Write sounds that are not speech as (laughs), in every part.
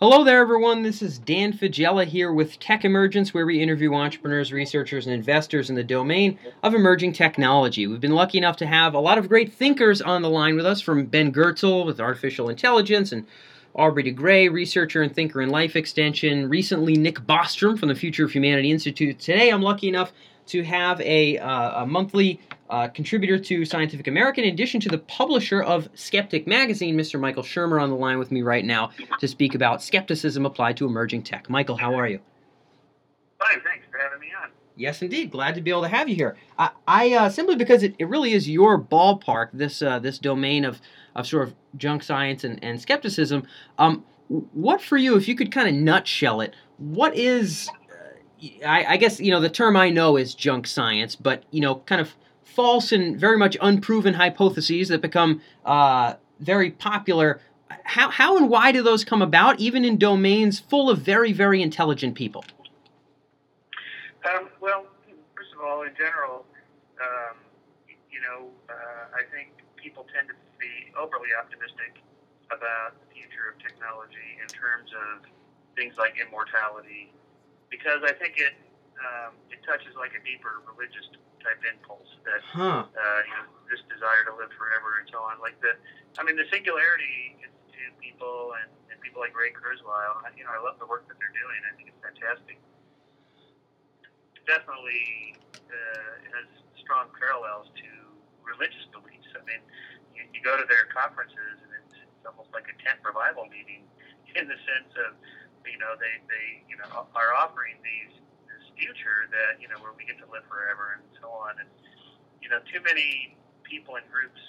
Hello there, everyone. This is Dan Faggella here with Tech Emergence, where we interview entrepreneurs, researchers, and investors in the domain of emerging technology. We've been lucky enough to have a lot of great thinkers on the line with us, from Ben Goertzel with artificial intelligence and Aubrey de Grey, researcher and thinker in life extension. Recently, Nick Bostrom from the Future of Humanity Institute. Today, I'm lucky enough to have a, uh, a monthly uh, contributor to Scientific American, in addition to the publisher of Skeptic Magazine, Mr. Michael Shermer, on the line with me right now to speak about skepticism applied to emerging tech. Michael, how are you? Fine, thanks for having me on. Yes, indeed. Glad to be able to have you here. I, I uh, simply because it, it really is your ballpark, this uh, this domain of, of sort of junk science and, and skepticism. Um, what for you, if you could kind of nutshell it, what is I, I, guess you know the term I know is junk science, but you know, kind of false and very much unproven hypotheses that become uh, very popular. How, how and why do those come about, even in domains full of very, very intelligent people? Um, well, first of all, in general, um, you know, uh, I think people tend to be overly optimistic about the future of technology in terms of things like immortality because I think it um, it touches like a deeper religious type impulse that huh. uh, you know this desire to live forever and so on. Like the, I mean, the Singularity Institute people and, and people like Ray Kurzweil. You know, I love the work that they're doing. I think it's fantastic. Definitely uh, has strong parallels to religious beliefs. I mean, you, you go to their conferences and it's, it's almost like a tent revival meeting in the sense of you know, they, they you know, are offering these this future that, you know, where we get to live forever and so on. And, you know, too many people and groups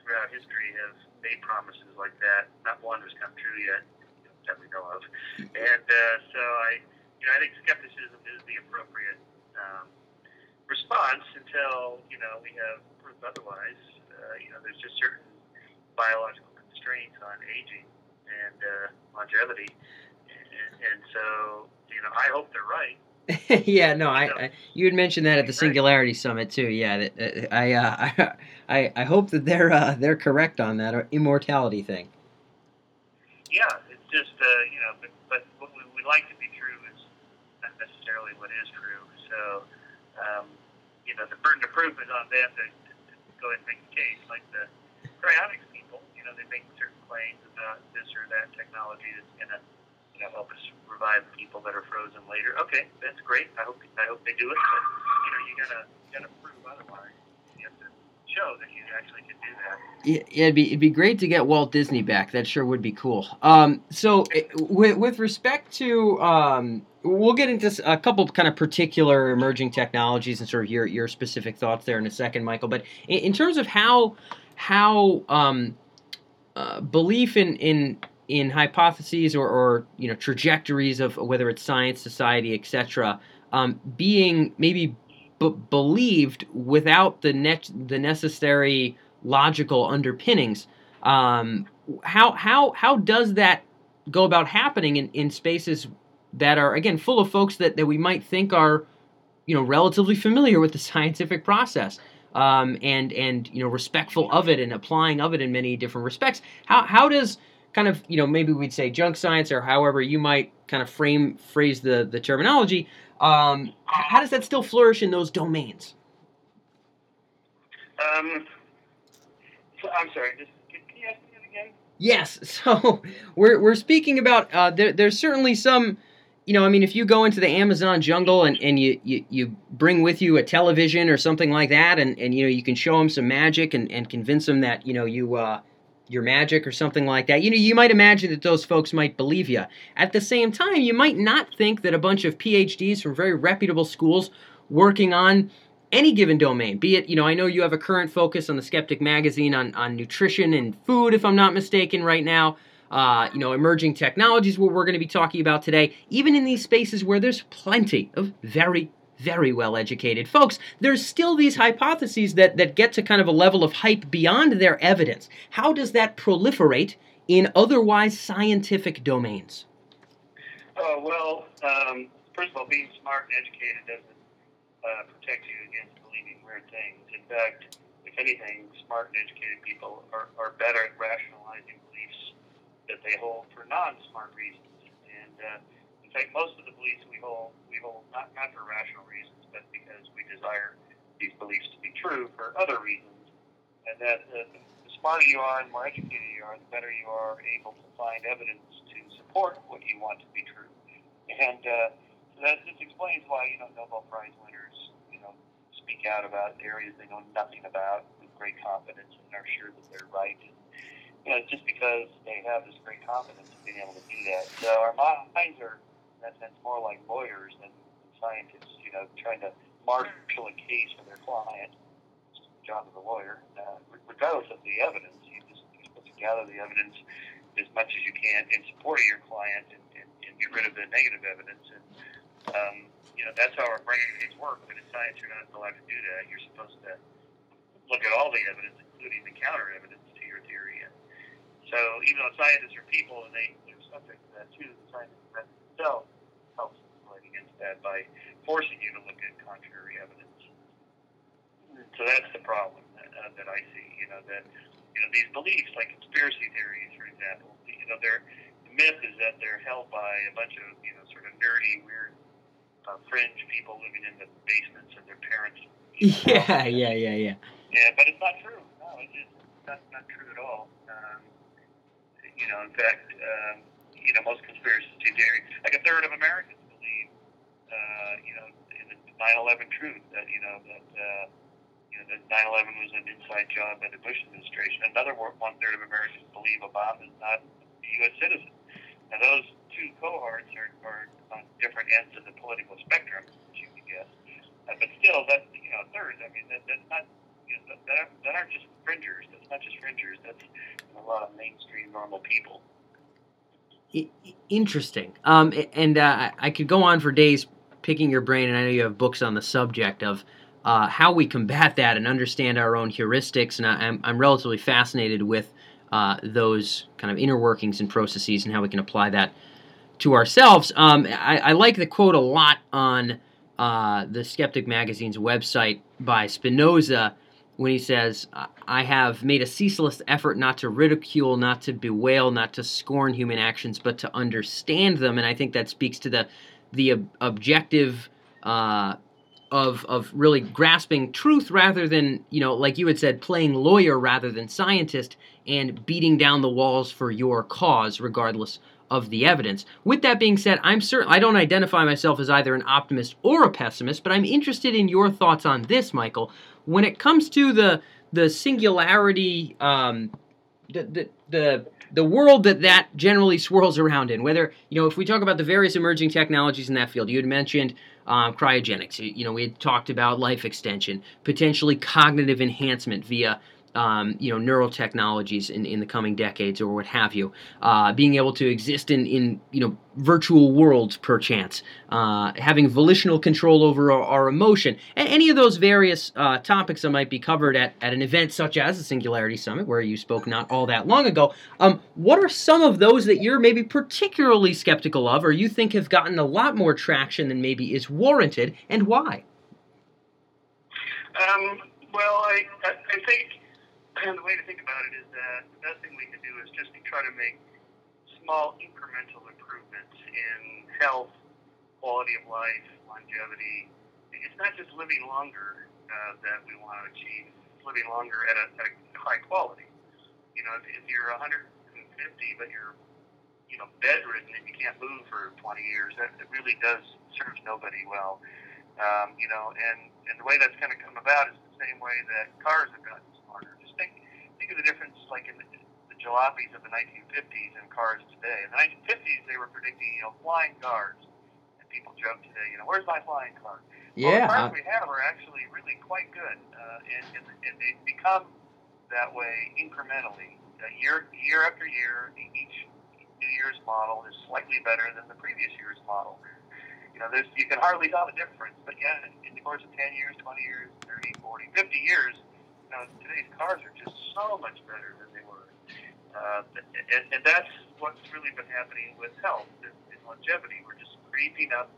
throughout history have made promises like that. Not one has come true yet that we know of. And uh, so I, you know, I think skepticism is the appropriate um, response until, you know, we have proof otherwise. Uh, you know, there's just certain biological constraints on aging and uh, longevity and so you know I hope they're right. (laughs) yeah, no, I, I, you had mentioned that at the Singularity Summit too. Yeah, I, uh, (laughs) I, I hope that they're uh, they're correct on that uh, immortality thing. Yeah, it's just uh, you know, but, but what we would like to be true is not necessarily what is true. So, um, you know, the burden of proof is on them to, to, to go ahead and make the case. Like the cryonics people, you know, they make certain claims about this or that technology that's going to you know, help us revive people that are frozen later. Okay, that's great. I hope I hope they do it, but you know, you gotta gotta prove otherwise. You have to show that you actually can do that. Yeah, yeah, it'd be it'd be great to get Walt Disney back. That sure would be cool. Um, so eh, with with respect to um, we'll get into a couple kind of particular emerging technologies and sort of your your specific thoughts there in a second, Michael. But in, in terms of how how um, uh, belief in in in hypotheses or, or you know trajectories of whether it's science, society, etc., um, being maybe b- believed without the net the necessary logical underpinnings. Um, how how how does that go about happening in, in spaces that are again full of folks that, that we might think are you know relatively familiar with the (laughs) scientific process um, and and you know respectful of it and applying of it in many different respects how how does kind of, you know, maybe we'd say junk science or however you might kind of frame phrase the the terminology. Um, how does that still flourish in those domains? Um, so, I'm sorry. Just, can, you ask me that again? Yes. (laughs) So we're we're speaking about uh, there, there's certainly some. You know, I mean, if you go into the Amazon jungle and, and you, you, you bring with you a television or something like that, and, and you know you can show them some magic and, and convince them that you know you uh, your magic or something like that. You know, you might imagine that those folks might believe you. At the same time, you might not think that a bunch of PhDs from very reputable schools working on any given domain, be it, you know, I know you have a current focus on the Skeptic magazine on, on nutrition and food, if I'm not mistaken, right now. Uh, you know, emerging technologies, what we're going to be talking about today, even in these spaces where there's plenty of very very well educated folks, there's still these hypotheses that, that get to kind of a level of hype beyond their evidence. How does that proliferate in otherwise scientific domains? Oh, well, um, first of all, being smart and educated doesn't uh, protect you against believing weird things. In fact, if anything, smart and educated people are, are better at rationalizing beliefs that they hold for non smart reasons. uh, fact, most of the beliefs we hold, we hold not, not for rational reasons, but because we desire these beliefs to be true for other reasons. And that uh, the smarter you are and more educated you are, the better you are able to find evidence to support what you want to be true. And uh, that just explains why, you know, Nobel Prize winners, you know, speak out about areas they know nothing about with great confidence and are sure that they're right. And, you know, just because they have this great confidence in being able to do that. So our minds are that sense, more like lawyers than scientists, you know, trying to marshal a case for their client. It's the job of the lawyer. Uh, regardless of the evidence, you just you're supposed to gather the evidence as much as you can in support of your client and, and, and get rid of the negative evidence. And, um, you know, that's how our brains work. But in science, you're not allowed to do that. You're supposed to look at all the evidence, including the counter evidence to your theory. And so even though scientists are people and they, they're subject to that too, the scientific method itself helps fight against that by forcing you to look at contrary evidence. So that's the problem that, uh, that I see. You know that you know these beliefs, like conspiracy theories, for example. You know, they're the myth is that they're held by a bunch of you know sort of nerdy, weird, uh, fringe people living in the basements of their parents. (laughs) Yeah, yeah, yeah, yeah. Yeah, but it's not true. No, it's just not, not true at all. Um, you know, in fact, um, you know, most conspiracy theories, like a third of Americans uh, you know, in the 9/11 truth that you know that uh, you know that 9/11 was an inside job by the Bush administration. Another one third of Americans believe Obama is not a U.S. citizen. Now those two cohorts are, are on different ends of the political spectrum, as you can guess. Uh, but still, that you know, third. I mean, that, that's not. You know, that, that aren't just fringers. That's not just fringers. That's a lot of mainstream normal people interesting. Um, and uh, I could go on for days picking your brain, and I know you have books on the subject of uh, how we combat that and understand our own heuristics. And I, am I'm relatively fascinated with uh, those kind of inner workings and processes and how we can apply that to ourselves. Um, I, I, like the quote a lot on uh, the Skeptic Magazine's website by Spinoza when he says, I have made a ceaseless effort not to ridicule, not to bewail, not to scorn human actions, but to understand them. And I think that speaks to the, the ob- objective uh, of, of really grasping truth rather than, you know, like you had said, playing lawyer rather than scientist and beating down the walls for your cause, regardless of the evidence. With that being said, I'm certain I don't identify myself as either an optimist or a pessimist, but I'm interested in your thoughts on this, Michael when it comes to the the singularity, um, the, the the the world that that generally swirls around in. Whether you know, if we talk about the various emerging technologies in that field, you had mentioned um, cryogenics. You know, we had talked about life extension, potentially cognitive enhancement via um, you know neural technologies in, in the coming decades or what have you, uh, being able to exist in, in you know virtual worlds perchance, uh, having volitional control over our, our emotion, and any of those various uh, topics that might be covered at, at an event such as the Singularity Summit, where you spoke not all that long ago. Um, what are some of those that you're maybe particularly skeptical of, or you think have gotten a lot more traction than maybe is warranted, and why? Um, well, I, I think and the way to think about it is that the best thing we can do is just to try to make small incremental improvements in health, quality of life, longevity. It's not just living longer uh, that we want to achieve, it's living longer at a, at a high quality. You know, if, if you're 150 but you're you know bedridden and you can't move for 20 years, that it really does serve nobody well. Um, you know, and and the way that's going to come about is the same way that cars have gotten think of the difference, like in the, the jalopies of the 1950s and cars today. In the 1950s, they were predicting, you know, flying cars, and people joke today, you know, where's my flying car? Yeah. Well, the cars we have are actually really quite good, uh, and, and and they become that way incrementally, uh, year year after year. Each New Year's model is slightly better than the previous year's model. You know, there's, you can hardly tell the difference, but yeah, in the course of 10 years, 20 years, 30, 40, 50 years, you know, today's cars are just so much better than they were. Uh, and, and that's what's really been happening with health and, and longevity. We're just creeping up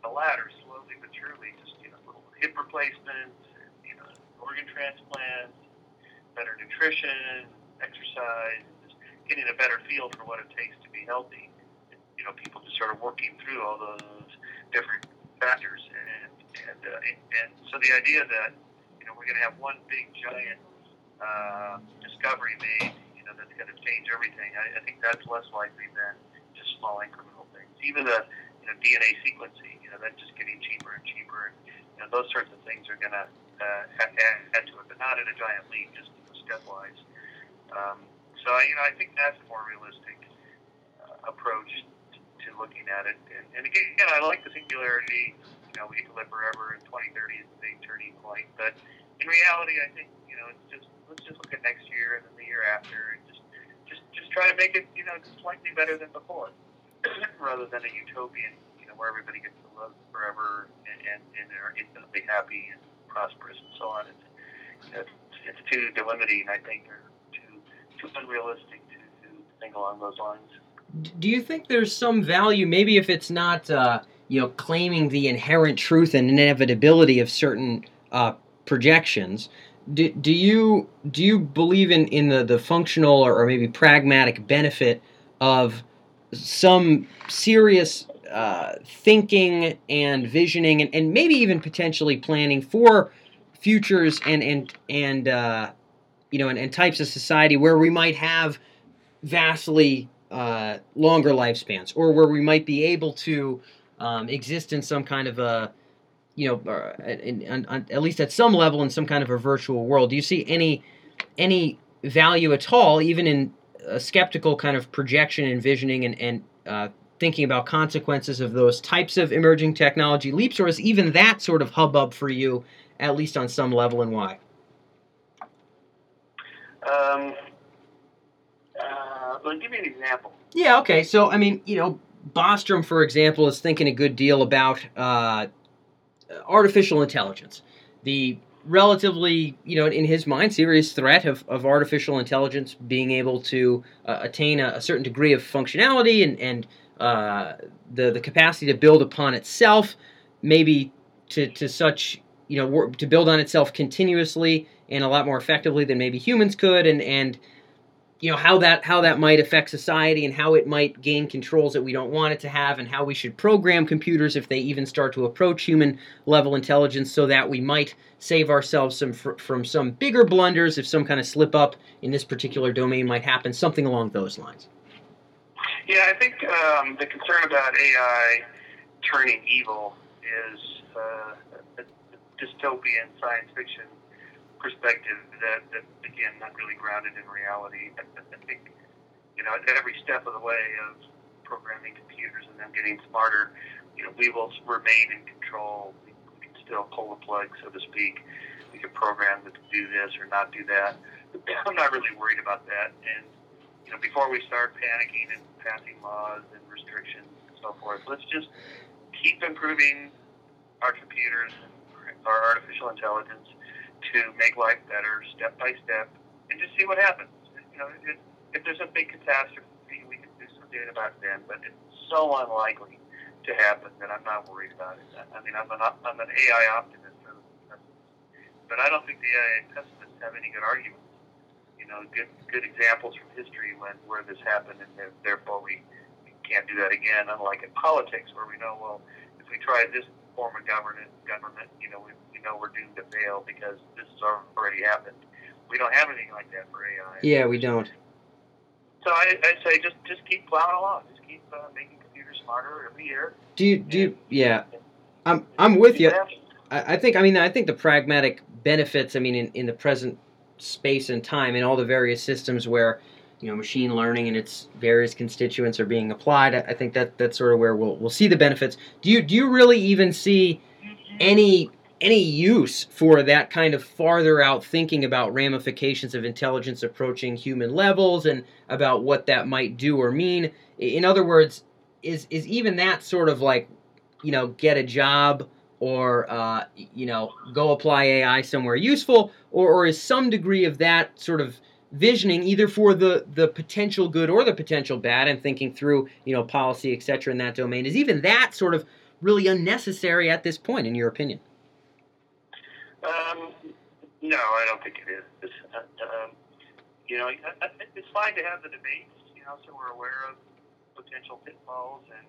the ladder slowly but surely. Just you know, little hip replacements, and, you know, organ transplants, better nutrition, exercise, just getting a better feel for what it takes to be healthy. you know, people just sort of working through all those different factors. And and uh, and, so the idea that know we're going to have one big giant uh, discovery made, you know, that's going to change everything. I, I think that's less likely than just small incremental things. Even the you know DNA sequencing, you know, that's just getting cheaper and cheaper. And, you know, those sorts of things are going to uh, add, add to it, but not at a giant leap, just stepwise. Um, so you know, I think that's a more realistic uh, approach to, to looking at it. And, and again, I like the singularity you know, we can live forever, and 2030 is the big turning point. But in reality, I think you know, it's just let's just look at next year and then the year after, and just just just try to make it you know just slightly better than before, (clears throat) rather than a utopian you know where everybody gets to live forever and and, and are infinitely happy and prosperous and so on. It's it's, it's too delimiting, I think, or too too unrealistic to, to think along those lines. Do you think there's some value, maybe if it's not uh, you know, claiming the inherent truth and inevitability of certain uh, projections. Do, do you do you believe in, in the, the functional or, or maybe pragmatic benefit of some serious uh, thinking and visioning and, and maybe even potentially planning for futures and and and uh, you know and, and types of society where we might have vastly uh, longer lifespans or where we might be able to um, exist in some kind of a, you know, uh, in, in, in, at least at some level in some kind of a virtual world. Do you see any any value at all, even in a skeptical kind of projection, envisioning, and and uh, thinking about consequences of those types of emerging technology leaps, or is even that sort of hubbub for you, at least on some level, and why? Um, uh, well, give me an example. Yeah. Okay. So I mean, you know, Bostrom, for example, is thinking a good deal about uh, artificial intelligence. The relatively, you know, in his mind, serious threat of, of artificial intelligence being able to uh, attain a, a, certain degree of functionality and, and uh, the, the capacity to build upon itself, maybe to, to such, you know, to build on itself continuously and a lot more effectively than maybe humans could, and, and you know how that how that might affect society and how it might gain controls that we don't want it to have and how we should program computers if they even start to approach human level intelligence so that we might save ourselves some fr- from some bigger blunders if some kind of slip up in this particular domain might happen something along those lines. Yeah i think um, the concern about ai turning evil is uh, dystopian science fiction perspective that, that again, not really grounded in reality. I, I think, you know, at every step of the way of programming computers and them getting smarter, you know, we will remain in control. We, can still pull the plug, so to speak. We can program them to do this or not do that. (clears throat) I'm not really worried about that. And, you know, before we start panicking and passing laws and restrictions and so forth, let's just keep improving our computers and our artificial intelligence to make life better step by step and just see what happens. You know, if, if there's a big catastrophe, we can do something about it then, but it's so unlikely to happen that I'm not worried about it. I mean, I'm an, I'm an AI optimist, but I don't think the AI pessimists have any good arguments. You know, good good examples from history when where this happened, and therefore we, can't do that again. Unlike in politics, where we know, well, if we try this form of government, government, you know, we, know we're doomed to fail because this has already happened. We don't have anything like that for AI. Yeah, we don't. So I, I say just just keep plowing along. Just keep uh, making computers smarter every year. Do you do you, yeah? I'm I'm with you. I, I think I mean I think the pragmatic benefits. I mean in, in the present space and time in all the various systems where you know machine learning and its various constituents are being applied. I, I think that that's sort of where we'll we'll see the benefits. Do you do you really even see any any use for that kind of farther out thinking about ramifications of intelligence approaching human levels and about what that might do or mean. In other words, is is even that sort of like, you know, get a job or uh, you know go apply AI somewhere useful, or, or is some degree of that sort of visioning either for the the potential good or the potential bad and thinking through you know policy etc in that domain? Is even that sort of really unnecessary at this point in your opinion um, no, I don't think it is. um, you know, it's fine to have the debates, you know, so we're aware of potential pitfalls and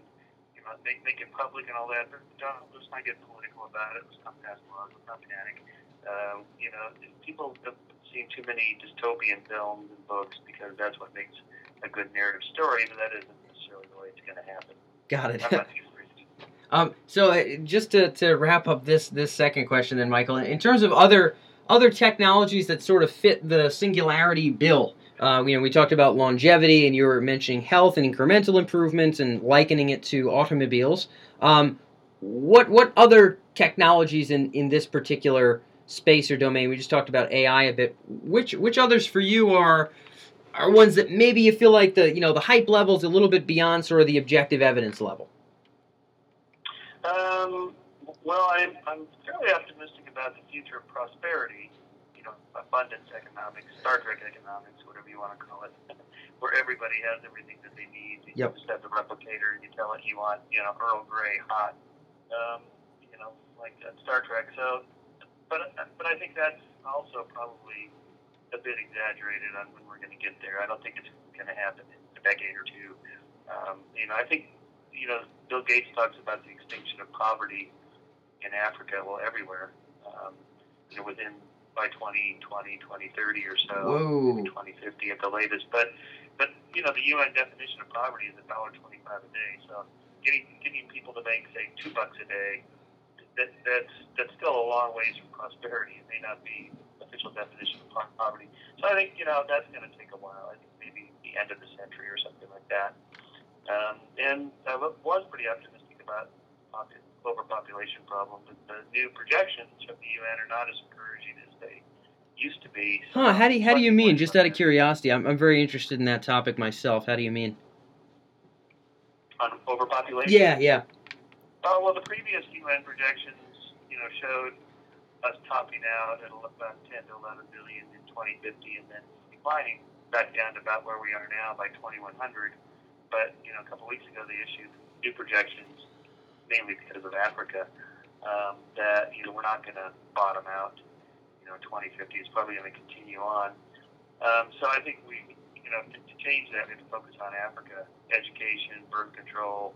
you know make make it public and all that. But don't let's not get political about it. Let's not pass laws. Let's not panic. Um, you know, people have seen too many dystopian films and books because that's what makes a good narrative story, but that isn't necessarily the way it's going to happen. Got it. I'm not too worried. Um, so uh, just to, to wrap up this this second question, then Michael, in terms of other other technologies that sort of fit the singularity bill, uh, you know, we talked about longevity, and you were mentioning health and incremental improvements, and likening it to automobiles. Um, what what other technologies in in this particular space or domain? We just talked about AI a bit. Which which others for you are are ones that maybe you feel like the you know the hype level is a little bit beyond sort of the objective evidence level? Um, well, I'm, I'm fairly optimistic about the future of prosperity, you know, abundance economics, Star Trek economics, whatever you want to call it, where everybody has everything that they need. You Yep. just have the replicator and you tell it you want, you know, Earl Grey hot, um, you know, like uh, Star Trek. So, but, but I think that's also probably a bit exaggerated on when we're going to get there. I don't think it's going to happen in a decade or two. Um, you know, I think you know, Bill Gates talks about the extinction of poverty in Africa, well, everywhere, um, you know, within by 2020, 2030 or so, Whoa. maybe 2050 at the latest. But, but you know, the UN definition of poverty is a dollar twenty-five a day. So, getting getting people to make say two bucks a day, that that's that's still a long ways from prosperity. It may not be official definition of poverty. So I think you know that's going to take a while. I think maybe the end of the century or something like that. Um, and I was pretty optimistic about popu- overpopulation problem, but the new projections from the UN are not as encouraging as they used to be. So Huh? How do you, how do you mean? Just out of curiosity, I'm, I'm very interested in that topic myself. How do you mean? on overpopulation. Yeah, yeah. Oh well, the previous UN projections, you know, showed us topping out at about 10 to 11 billion in 2050, and then declining back down to about where we are now by 2100. But you know, a couple weeks ago, they issued new projections, mainly because of Africa, um, that you know we're not going to bottom out. You know, 2050 is probably going to continue on. Um, so I think we, you know, to, to change that, we have to focus on Africa, education, birth control,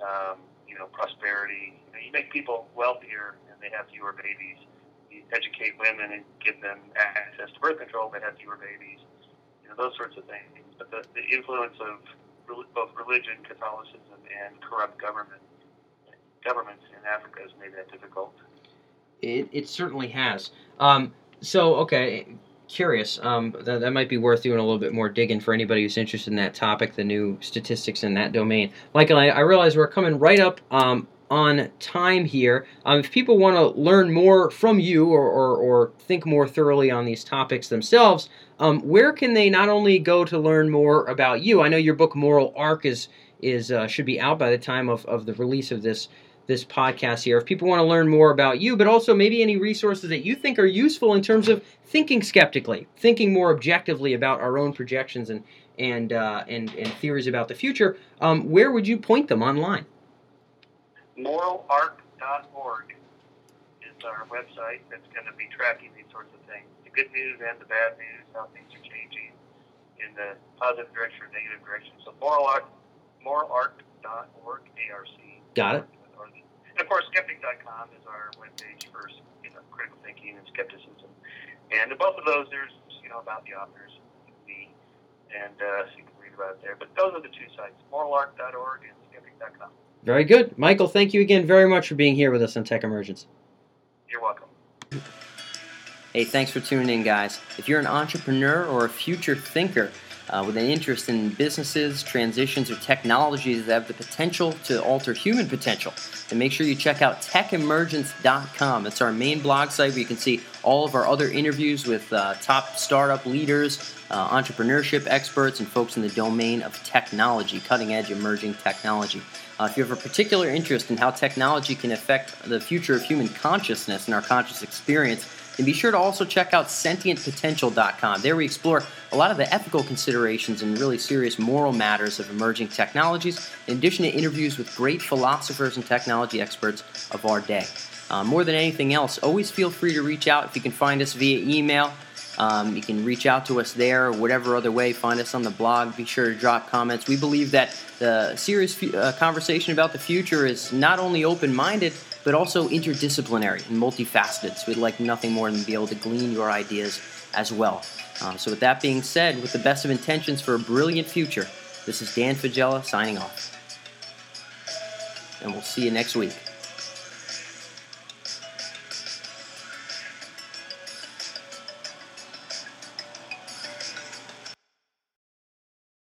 um, you know, prosperity. You know, you make people wealthier and they have fewer babies. You educate women and give them access to birth control, they have fewer babies. You know, those sorts of things. But the, the influence of both religion, Catholicism, and corrupt government governments in Africa has made that difficult. It, it certainly has. Um, so, okay, curious. Um, that, that might be worth doing a little bit more digging for anybody who's interested in that topic, the new statistics in that domain. Michael, I, I realize we're coming right up um, on time here. Um, if people want to learn more from you or, or, or think more thoroughly on these topics themselves, um, where can they not only go to learn more about you? I know your book Moral Arc is is uh, should be out by the time of, of the release of this this podcast here. If people want to learn more about you, but also maybe any resources that you think are useful in terms of thinking skeptically, thinking more objectively about our own projections and and uh, and, and theories about the future, um, where would you point them online? moralarc.org is our website that's going to be tracking these sorts of things the good news and the bad news, how things are changing in the positive direction or negative direction. So, moralarc, moralarc.org, ARC. Got it. And of course, skeptic.com is our webpage for you know, critical thinking and skepticism. And in both of those, there's you know about the authors, me, and uh, so you can read about it there. But those are the two sites: moralarc.org and skeptic.com. Very good, Michael. Thank you again very much for being here with us on Tech Emergence. You're welcome. Hey, thanks for tuning in, guys. If you're an entrepreneur or a future thinker uh, with an interest in businesses, transitions, or technologies that have the potential to alter human potential, then make sure you check out techemergence.com. It's our main blog site where you can see all of our other interviews with uh, top startup leaders, uh, entrepreneurship experts, and folks in the domain of technology, cutting edge emerging technology. Uh, if you have a particular interest in how technology can affect the future of human consciousness and our conscious experience, then be sure to also check out sentientpotential.com. There we explore a lot of the ethical considerations and really serious moral matters of emerging technologies, in addition to interviews with great philosophers and technology experts of our day. Uh, more than anything else, always feel free to reach out if you can find us via email. Um, you can reach out to us there, or whatever other way. Find us on the blog. Be sure to drop comments. We believe that the serious uh, conversation about the future is not only open-minded, but also interdisciplinary and multifaceted. So we'd like nothing more than to be able to glean your ideas as well. Um, so with that being said, with the best of intentions for a brilliant future, this is Dan Faggella signing off. And we'll see you next week.